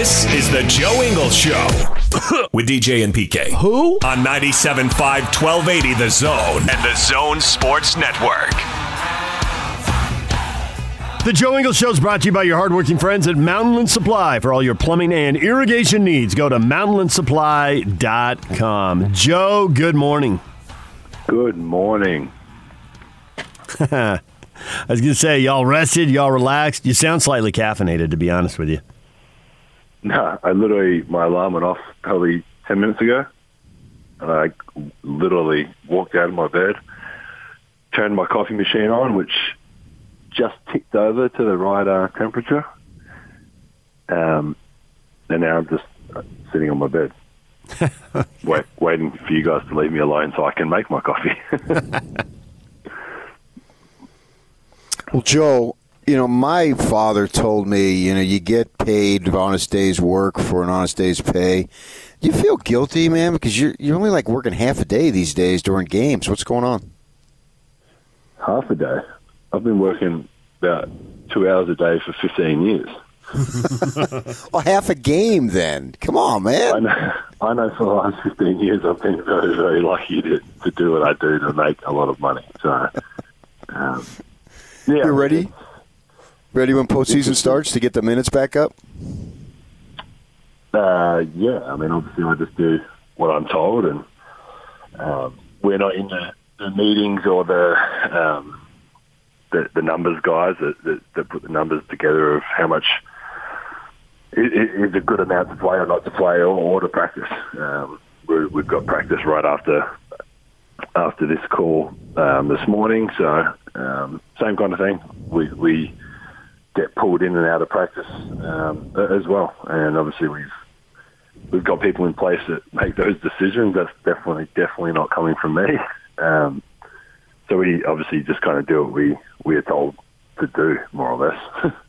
This is the Joe Ingles Show with DJ and PK. Who? On 97.5 1280 The Zone and the Zone Sports Network. The Joe Ingles Show is brought to you by your hardworking friends at Mountainland Supply. For all your plumbing and irrigation needs, go to mountainlandsupply.com. Joe, good morning. Good morning. I was going to say, y'all rested, y'all relaxed. You sound slightly caffeinated, to be honest with you. No, I literally, my alarm went off probably 10 minutes ago. And I literally walked out of my bed, turned my coffee machine on, which just ticked over to the right uh, temperature. Um, and now I'm just uh, sitting on my bed, wait, waiting for you guys to leave me alone so I can make my coffee. Well, Joe, you know, my father told me, you know, you get paid for honest day's work for an honest day's pay. You feel guilty, man? Because you're you're only like working half a day these days during games. What's going on? Half a day. I've been working about two hours a day for 15 years. Well, half a game then. Come on, man. I know, I know for the last 15 years I've been very, very lucky to, to do what I do to make a lot of money. So, um, yeah. You ready? Ready when postseason starts to get the minutes back up? Uh, yeah, I mean, obviously I just do what I'm told and um, we're not in the, the meetings or the, um, the the numbers guys that, that, that put the numbers together of how much is a good amount to play or not to play or, or to practice. Um, we, we've got practice right after after this call um, this morning, so um, same kind of thing. We we get pulled in and out of practice um, as well, and obviously we've we've got people in place that make those decisions. That's definitely definitely not coming from me. Um, so we obviously just kind of do what we we are told to do, more or less.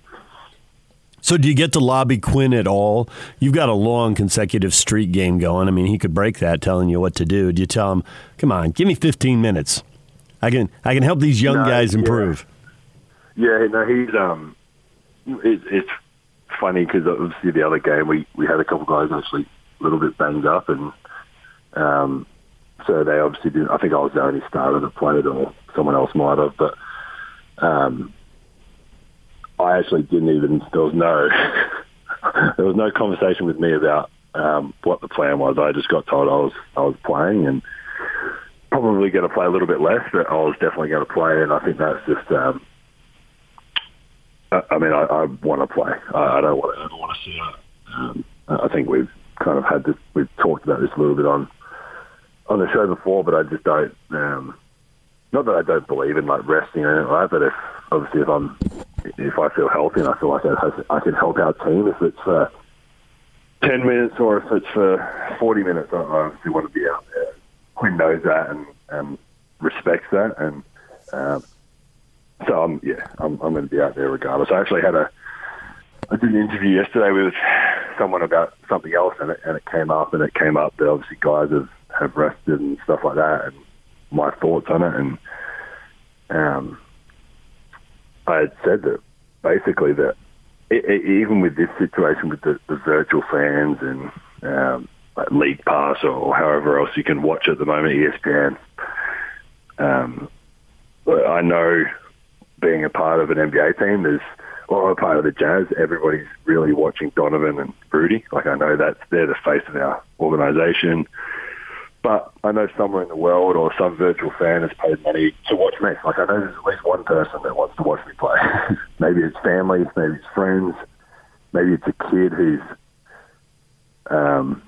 So, do you get to lobby Quinn at all? You've got a long consecutive streak game going. I mean, he could break that telling you what to do. Do you tell him, come on, give me 15 minutes? I can, I can help these young No, guys yeah. improve. Yeah, no, he's um, it, it's funny because obviously the other game we we had a couple guys actually a little bit banged up, and um, so they obviously didn't. I think I was the only starter that played, or someone else might have, but um, I actually didn't even. There was no there was no conversation with me about um, what the plan was. I just got told I was I was playing and probably going to play a little bit less, but I was definitely going to play, and I think that's just. Um, I mean, I, I want to play. I, I don't want to. Want to see. Um, I think we've kind of had this. We've talked about this a little bit on on the show before, but I just don't. Um, not that I don't believe in like resting or anything like that, but if obviously if I'm if I feel healthy and I feel like I, I can help our team, if it's for ten minutes or if it's for forty minutes, I I obviously want to be out there. Quinn knows that and, and respects that, and um, so I'm yeah, I'm, I'm going to be out there regardless. I actually had a I did an interview yesterday with someone about something else, and it, and it came up, and it came up that obviously guys have have rested and stuff like that, and my thoughts on it, and um, I had said that basically that i i even with this situation with the, the virtual fans and um, like League Pass or, or however else you can watch at the moment, ESPN. Um, I know being a part of an NBA team, there's or a part of the Jazz, everybody's really watching Donovan and Rudy. Like I know that's they're the face of our organization. But I know somewhere in the world or some virtual fan has paid money to watch me. Like I know there's at least one person that wants to watch me play. maybe it's family, maybe it's friends, maybe it's a kid who's um,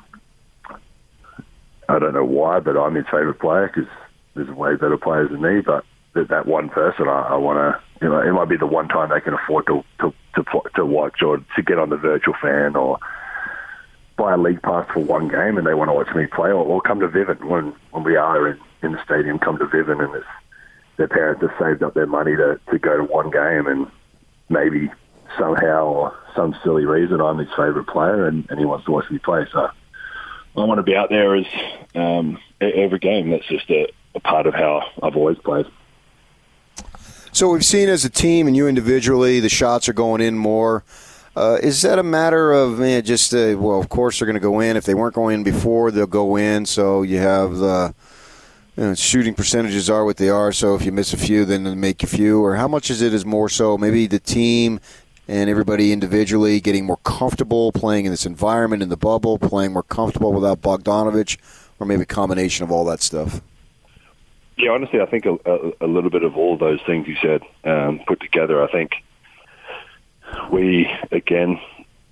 I don't know why, but I'm his favorite player because there's way better players than me. But that, that one person, I, I want to, you know, it might be the one time they can afford to to to to watch or to get on the virtual fan or buy a league pass for one game and they want to watch me play, or, or come to Vivint when when we are in, in the stadium. Come to Vivint, and it's, their parents have saved up their money to to go to one game, and maybe somehow or some silly reason I'm his favourite player, and, and he wants to watch me play. So I want to be out there as um, every game. That's just a, a part of how I've always played. So we've seen as a team and you individually, the shots are going in more. Uh, is that a matter of man, just uh, well, of course they're going to go in. If they weren't going in before, they'll go in. So you have the you know, shooting percentages are what they are. So if you miss a few, then make a few. Or how much is it is more so maybe the team and everybody individually getting more comfortable playing in this environment in the bubble, playing more comfortable without Bogdanovich, or maybe a combination of all that stuff. Yeah, honestly, I think a, a, a little bit of all those things you said um, put together. I think we again,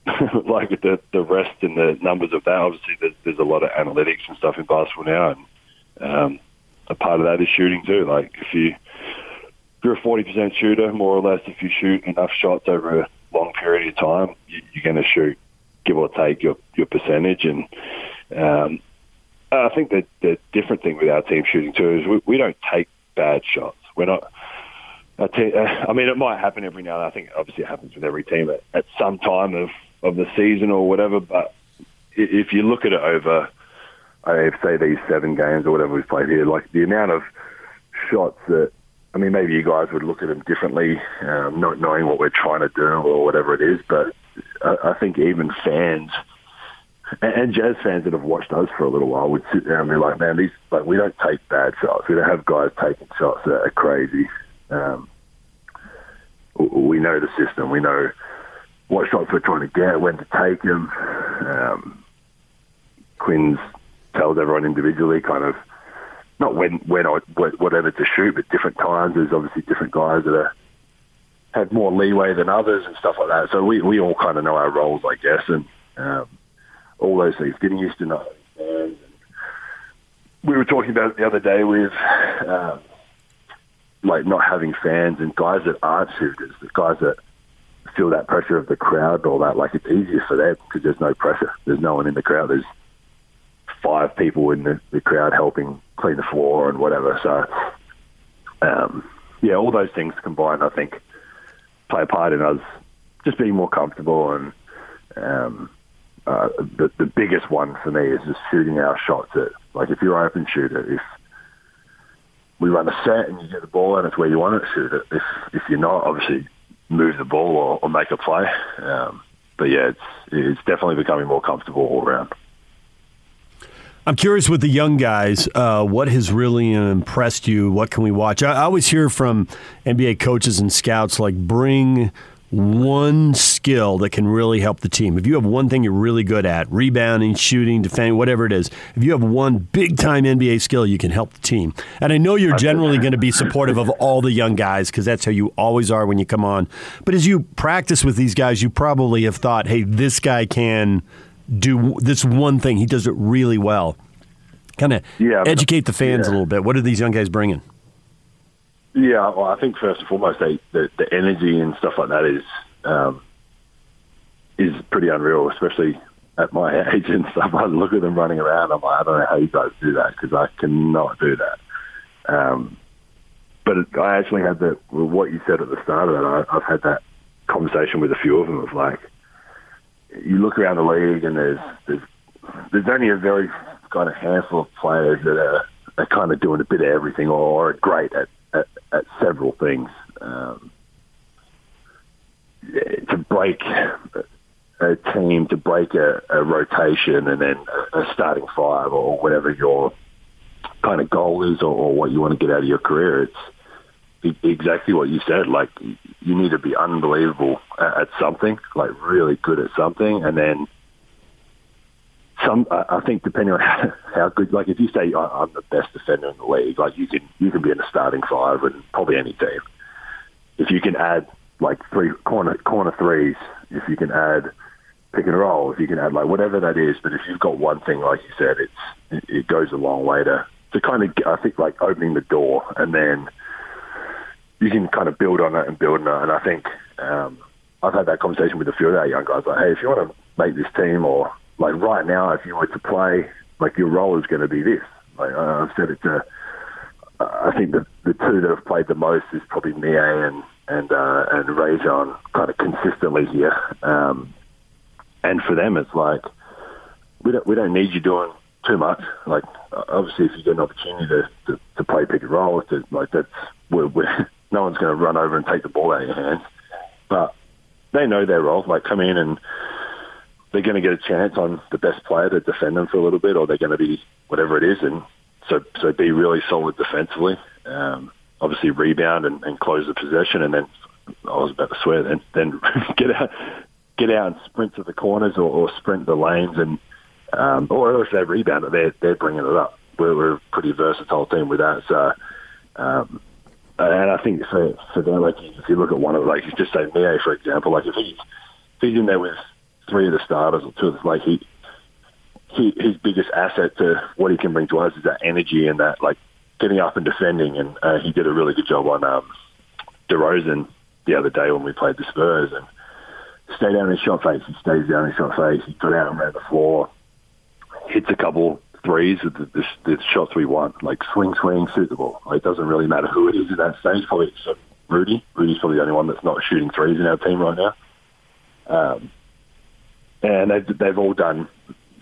like the the rest and the numbers of that. Obviously, there's, there's a lot of analytics and stuff in basketball now, and um, a part of that is shooting too. Like if you if you're a forty percent shooter, more or less, if you shoot enough shots over a long period of time, you, you're going to shoot give or take your your percentage. And um, I think that the different thing with our team shooting too is we, we don't take bad shots. We're not. I, te- I mean, it might happen every now and. I think obviously it happens with every team at, at some time of, of the season or whatever. But if you look at it over, I say these seven games or whatever we've played here, like the amount of shots that I mean, maybe you guys would look at them differently, um, not knowing what we're trying to do or whatever it is. But I, I think even fans and, and Jazz fans that have watched us for a little while would sit there and be like, "Man, these like we don't take bad shots. We don't have guys taking shots that are crazy. Um, we know the system. We know what shots we're trying to get, when to take them. Um, Quinn's tells everyone individually, kind of." not when when I whatever to shoot, but different times. There's obviously different guys that are have more leeway than others and stuff like that. So we we all kind of know our roles, I guess, and um, all those things. Getting used to know. And we were talking about it the other day with um, like not having fans and guys that aren't shooters, the guys that feel that pressure of the crowd and all that. Like it's easier for them because there's no pressure. There's no one in the crowd. There's five people in the, the crowd helping clean the floor and whatever. So, um, yeah, all those things combined, I think, play a part in us just being more comfortable. And um, uh, the, the biggest one for me is just shooting our shots at, like, if you're open shooter, if we run a set and you get the ball and it's where you want it, shoot it. If, if you're not, obviously move the ball or, or make a play. Um, but yeah, it's, it's definitely becoming more comfortable all around. I'm curious with the young guys, uh, what has really impressed you? What can we watch? I, I always hear from NBA coaches and scouts like bring one skill that can really help the team. If you have one thing you're really good at, rebounding, shooting, defending, whatever it is, if you have one big time NBA skill, you can help the team. And I know you're generally going to be supportive of all the young guys because that's how you always are when you come on. But as you practice with these guys, you probably have thought, hey, this guy can do this one thing. He does it really well. Kind of yeah, educate the fans yeah. a little bit. What are these young guys bringing? Yeah, well, I think first and foremost, they, the, the energy and stuff like that is um, is pretty unreal, especially at my age and stuff. I look at them running around. I'm like, I don't know how you guys do that because I cannot do that. Um, but I actually had that. What you said at the start of that, I, I've had that conversation with a few of them of like, you look around the league and there's there's there's only a very kind of handful of players that are, are kind of doing a bit of everything or are great at, several things. Um, to break a team, to break a, a rotation and then a, starting five or whatever your kind of goal is or, or what you want to get out of your career, it's exactly what you said. Like you need to be unbelievable at something, like really good at something, and then some. I think depending on how, good, like if you say I'm the best defender in the league, like you can you can be in the starting five and probably any team. If you can add like three corner corner threes, if you can add pick and roll, if you can add like whatever that is, but if you've got one thing, like you said, it's it goes a long way to to kind of I think like opening the door and then you can kind of build on it and build on it. And I think um, I've had that conversation with a few of our young guys, like, hey, if you want to make this team or like right now, if you were to play, like your role is going to be this. Like I've said it to, I think the the two that have played the most is probably Miye and and uh, and Rayjon kind of consistently here. Um, and for them, it's like we don't we don't need you doing too much. Like obviously, if you get an opportunity to, to, to play pick and roll, to, like that's we're, we're, no one's going to run over and take the ball out of your hands. But they know their role. Like come in and they're going to get a chance on the best player to defend them for a little bit, or they're going to be whatever it is, and so so be really solid defensively. Um, obviously, rebound and, and close the possession, and then I was about to swear. Then then get out get out and sprint to the corners or, or sprint the lanes, and um, or if they rebound they're they're bringing it up. We're, we're a pretty versatile team with that. So. Um, and I think for for them, like if you look at one of like just say Miye for example, like if he's if he's in there with three of the starters or two of the, like he, he his biggest asset to what he can bring to us is that energy and that like getting up and defending and uh, he did a really good job on um DeRozan the other day when we played the Spurs and stay down in shot fake. He stays down in shot fake. He got out and ran the floor, hits a couple threes with the, the, the shots we want, like swing, swing, ball. Like, it doesn't really matter who it is at that stage. Probably Rudy. Rudy's probably the only one that's not shooting threes in our team right now. Um, and they've, they've all done,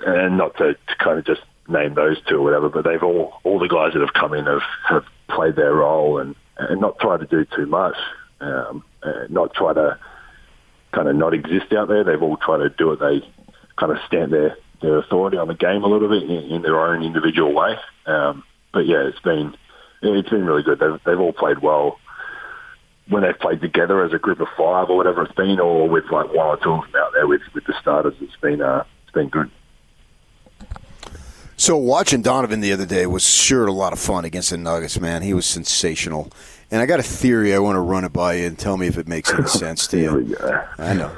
and not to, to kind of just name those two or whatever, but they've all all the guys that have come in have, have played their role and, and not tried to do too much, um, not try to kind of not exist out there. They've all tried to do it. They kind of stamp their, their authority on the game a little bit in, in their own individual way. Um, but yeah, it's been it's been really good. They've, they've all played well when they've played together as a group of five or whatever it's been, or with like one or two of them out there with, with the starters, it's been uh, it's been good. So watching Donovan the other day was sure a lot of fun against the Nuggets. Man, he was sensational. And I got a theory. I want to run it by you and tell me if it makes any sense to you. I know.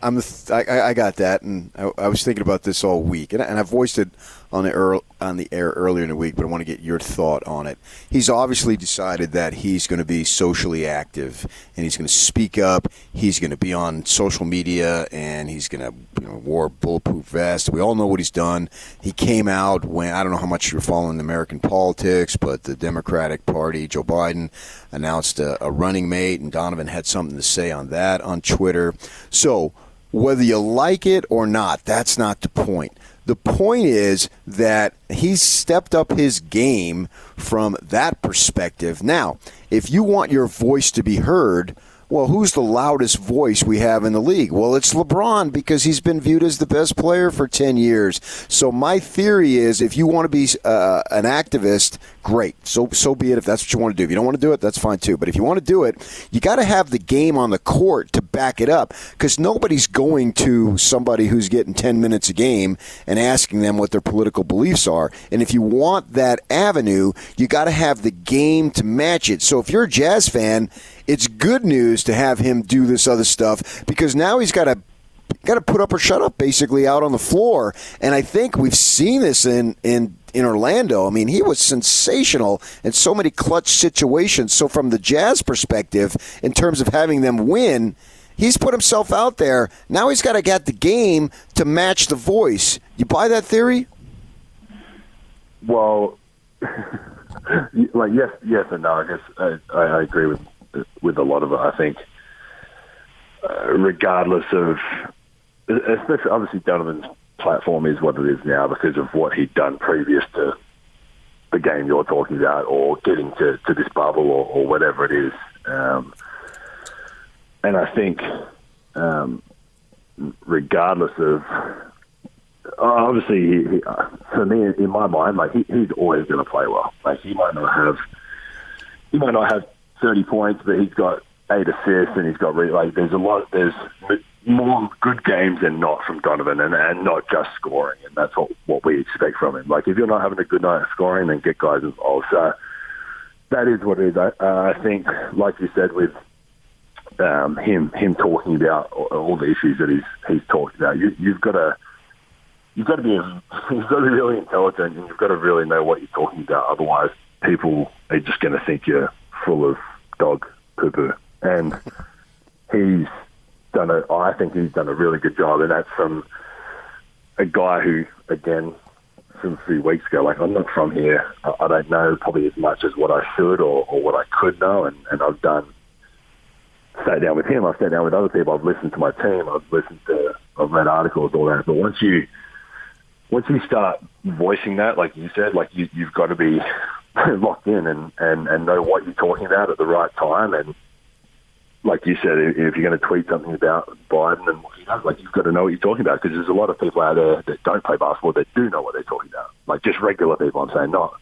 I'm. I, I got that, and I, I was thinking about this all week, and, I, and I voiced it on the air, on the air earlier in the week, but I want to get your thought on it. He's obviously decided that he's going to be socially active and he's going to speak up. He's going to be on social media and he's going to you know, wear bulletproof vest. We all know what he's done. He came out when I don't know how much you're following American politics, but the Democratic Party, Joe Biden announced a, a running mate, and Donovan had something to say on that on Twitter. So whether you like it or not, that's not the point. The point is that he's stepped up his game from that perspective. Now, if you want your voice to be heard, well, who's the loudest voice we have in the league? Well, it's LeBron because he's been viewed as the best player for 10 years. So my theory is if you want to be uh, an activist, great. So so be it if that's what you want to do. If you don't want to do it, that's fine too. But if you want to do it, you got to have the game on the court to back it up because nobody's going to somebody who's getting 10 minutes a game and asking them what their political beliefs are. And if you want that avenue, you got to have the game to match it. So if you're a Jazz fan, it's good news to have him do this other stuff because now he's got to got to put up or shut up basically out on the floor. And I think we've seen this in in in Orlando. I mean, he was sensational in so many clutch situations. So from the Jazz perspective, in terms of having them win. He's put himself out there. Now he's got to get the game to match the voice. You buy that theory? Well, like yes, yes, and no. I guess I, I agree with with a lot of it. I think, uh, regardless of, especially obviously Donovan's platform is what it is now because of what he'd done previous to the game you're talking about, or getting to, to this bubble, or, or whatever it is. Um, and I think, um, regardless of obviously, he, uh, for me, in my mind, like he, he's always going to play well. Like he might not have, he might not have 30 points, but he's got eight assists and he's got like there's a lot there's more good games than not from Donovan and, and not just scoring and that's what what we expect from him. Like if you're not having a good night of scoring, then get guys involved. So that is what it is. I, uh, I think, like you said, with um, him him talking about all the issues that he's he's talked about, you, you've got to you've got to be you've got to be really intelligent and you've got to really know what you're talking about. Otherwise, people are just going to think you're full of dog poo poo. And he's done a, I think he's done a really good job, and that's from a guy who, again, from a few weeks ago, like I'm not from here. I, I don't know probably as much as what I should or, or what I could know, and, and I've done. Sat down with him. I've sat down with other people. I've listened to my team. I've listened to. I've read articles, all that. But once you once you start voicing that, like you said, like you, you've got to be locked in and, and, and know what you're talking about at the right time. And like you said, if you're going to tweet something about Biden and what he does, like you've got to know what you're talking about because there's a lot of people out there that don't play basketball that do know what they're talking about. Like just regular people, I'm saying, not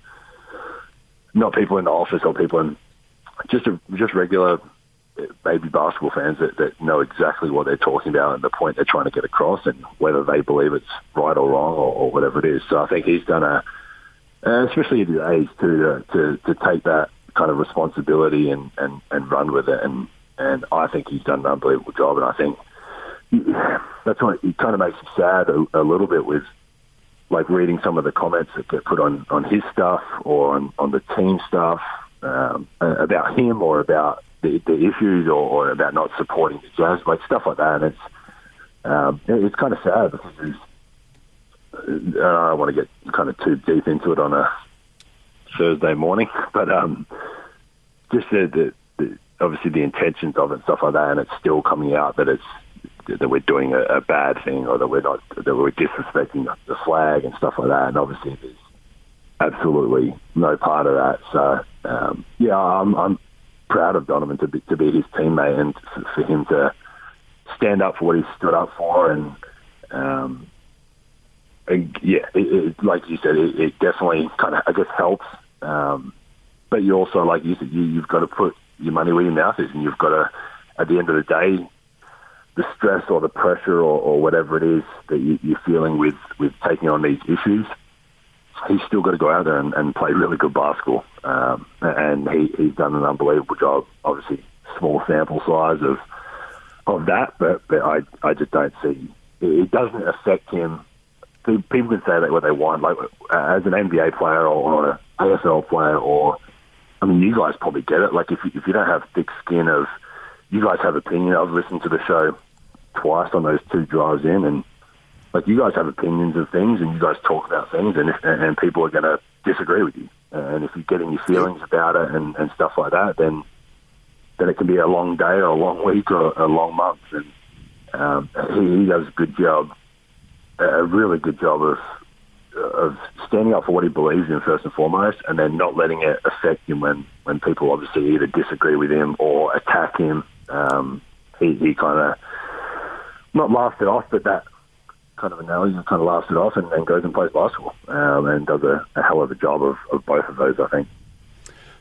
not people in the office or people in just a, just regular baby basketball fans that, that know exactly what they're talking about and the point they're trying to get across and whether they believe it's right or wrong or, or whatever it is. So I think he's done a, especially at his age to, to, to take that kind of responsibility and, and, and run with it. And, and I think he's done an unbelievable job. And I think that's what it kind of makes me sad a, a little bit with like reading some of the comments that get put on, on his stuff or on, on the team stuff um, about him or about the, the issues or, or about not supporting the Jazz, like stuff like that. And it's um, it's kind of sad because uh, I don't want to get kind of too deep into it on a Thursday morning, but um, just the, the, the obviously the intentions of it and stuff like that, and it's still coming out that it's that we're doing a, a bad thing or that we're not that we're disrespecting the, the flag and stuff like that. And obviously, there's absolutely no part of that. So um, yeah, I'm, I'm proud of Donovan to be to be his teammate and for him to stand up for what he stood up for and um, and yeah, it, it, like you said, it, it definitely kind of I guess helps. Um, but you also, like you said, you, you've got to put your money where your mouth is, and you've got to, at the end of the day, the stress or the pressure or, or whatever it is that you, you're feeling with with taking on these issues he's still got to go out there and, and play really good basketball. Um, and he, he's done an unbelievable job. Obviously, small sample size of of that, but, but I I just don't see it doesn't affect him. People can say that what they want, like as an NBA player or an AFL player, or I mean, you guys probably get it. Like if you, if you don't have thick skin of, you guys have opinion. I've listened to the show twice on those two drives in, and like you guys have opinions of things and you guys talk about things and if, and people are going to disagree with you. And if you're getting your feelings about it and, and stuff like that then then it can be a long day or a long week or a long month. And um, he, he does a good job a really good job of of standing up for what he believes in first and foremost and then not letting it affect him when when people obviously either disagree with him or attack him. Um, he, he kind of not laughed it off but that kind of analogy and kind of laughs it off and, and goes and plays basketball um, and does a, a, hell of a job of, of both of those, I think.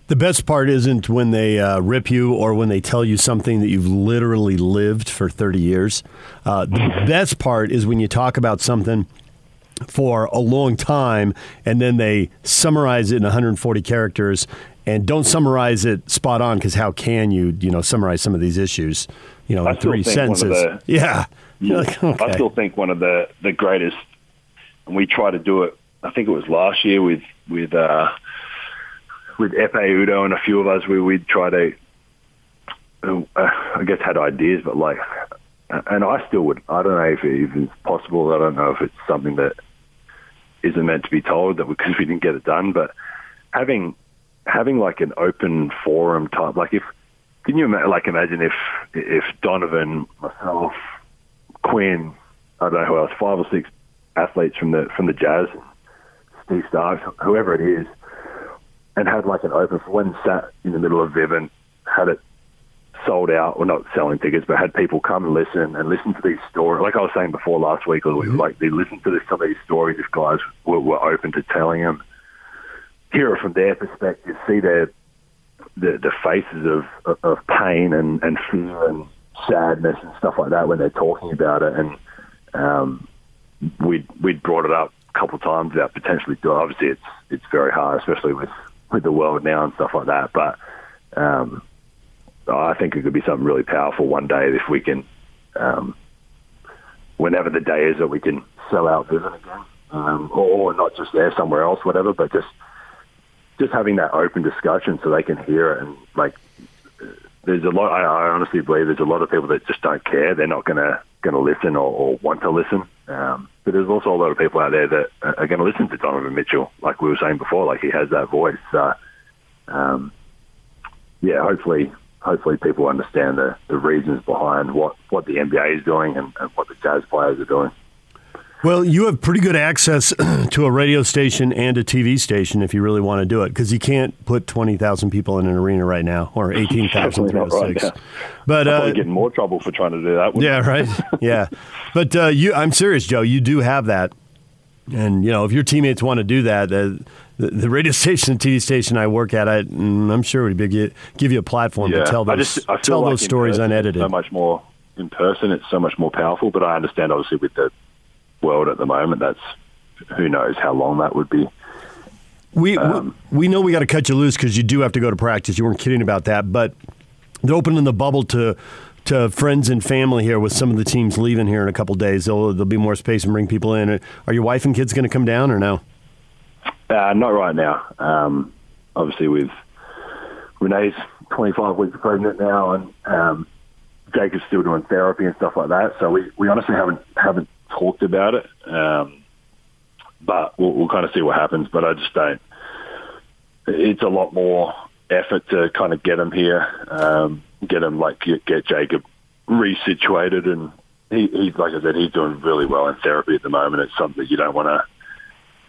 The best part isn't when they uh, rip you or when they tell you something that you've literally lived for 30 years. Uh, the best part is when you talk about something for a long time and then they summarize it in 140 characters and don't summarize it spot on because how can you, you know, summarize some of these issues, you know, in three sentences? The, yeah. Like, okay. I still think one of the, the greatest, and we try to do it. I think it was last year with with uh, with Ekpe Udoh and a few of us. We we'd try to, uh, I guess, had ideas, but like, and I still would. I don't know if it even possible. I don't know if it's something that isn't meant to be told that because we didn't get it done. But having having like an open forum type, like if can you like imagine if if Donovan, myself, Quinn, I don't know who else, five or six athletes from the from the Jazz, Steve Starks, whoever it is, and had like an open for when sat in the middle of Vivint, had it sold out, or not selling tickets, but had people come and listen and listen to these stories. Like I was saying before last week, or mm-hmm. like they listened to this, some of these stories if guys were, were open to telling them, hear it from their perspective, see their the, the faces of, of pain and, and fear and sadness and stuff like that when they're talking about it. And um, we'd we'd brought it up a couple of times about potentially doing. Obviously, it's it's very hard, especially with with the world now and stuff like that. But um, I think it could be something really powerful one day if we can, um, whenever the day is that we can sell out Vivint again, um, or, or not just there somewhere else, whatever, but just just having that open discussion so they can hear it and like there's a lot. I, I honestly believe there's a lot of people that just don't care. They're not gonna gonna listen or, or want to listen. Um, but there's also a lot of people out there that are going to listen to Donovan Mitchell, like we were saying before. Like he has that voice. So, um, yeah, hopefully, hopefully people understand the, the reasons behind what, what the NBA is doing and, and what the Jazz players are doing. Well, you have pretty good access to a radio station and a TV station if you really want to do it, because you can't put twenty thousand people in an arena right now, or eighteen thousand right But uh, get in more trouble for trying to do that. Yeah, right. yeah, but uh, you, I'm serious, Joe. You do have that, and you know if your teammates want to do that, the, the radio station and TV station I work at, I, mm, I'm sure would be give you a platform yeah. to tell those just, I tell like those stories unedited. So much more in person, it's so much more powerful. But I understand, obviously, with the world at the moment. That's who knows how long that would be. We um, we know we got to cut you loose because you do have to go to practice. You weren't kidding about that, but they're opening the bubble to to friends and family here with some of the teams leaving here in a couple days. There'll, there'll be more space and bring people in. Are your wife and kids going to come down or no? Uh, not right now. Um, obviously, with Renae's 25 weeks pregnant now, and um, Jake is still doing therapy and stuff like that. So we, we honestly haven't haven't talked about it. Um, but we'll, we'll kind of see what happens. But I just don't. It's a lot more effort to kind of get him here, um, get him like get, Jacob resituated, and he, he's like I said, he's doing really well in therapy at the moment. It's something you don't want to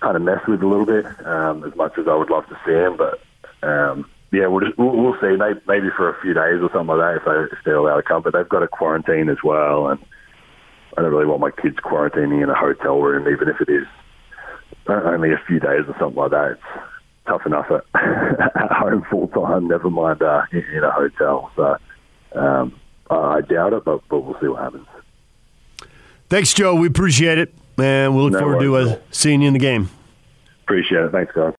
kind of mess with a little bit, um, as much as I would love to see him. But um, yeah, we'll, just, we'll, we'll see. Maybe, maybe for a few days or something like that if, they, if they're allowed to come. But they've got a quarantine as well, and I don't really want my kids quarantining in a hotel room, even if it is only a few days or something like that. It's tough enough at, at home full time, never mind uh, in, in, a hotel. So um, I doubt it, but, but we'll see what happens. Thanks, Joe. We appreciate it, and we'll look no forward worries. to uh, seeing you in the game. Appreciate it. Thanks, guys.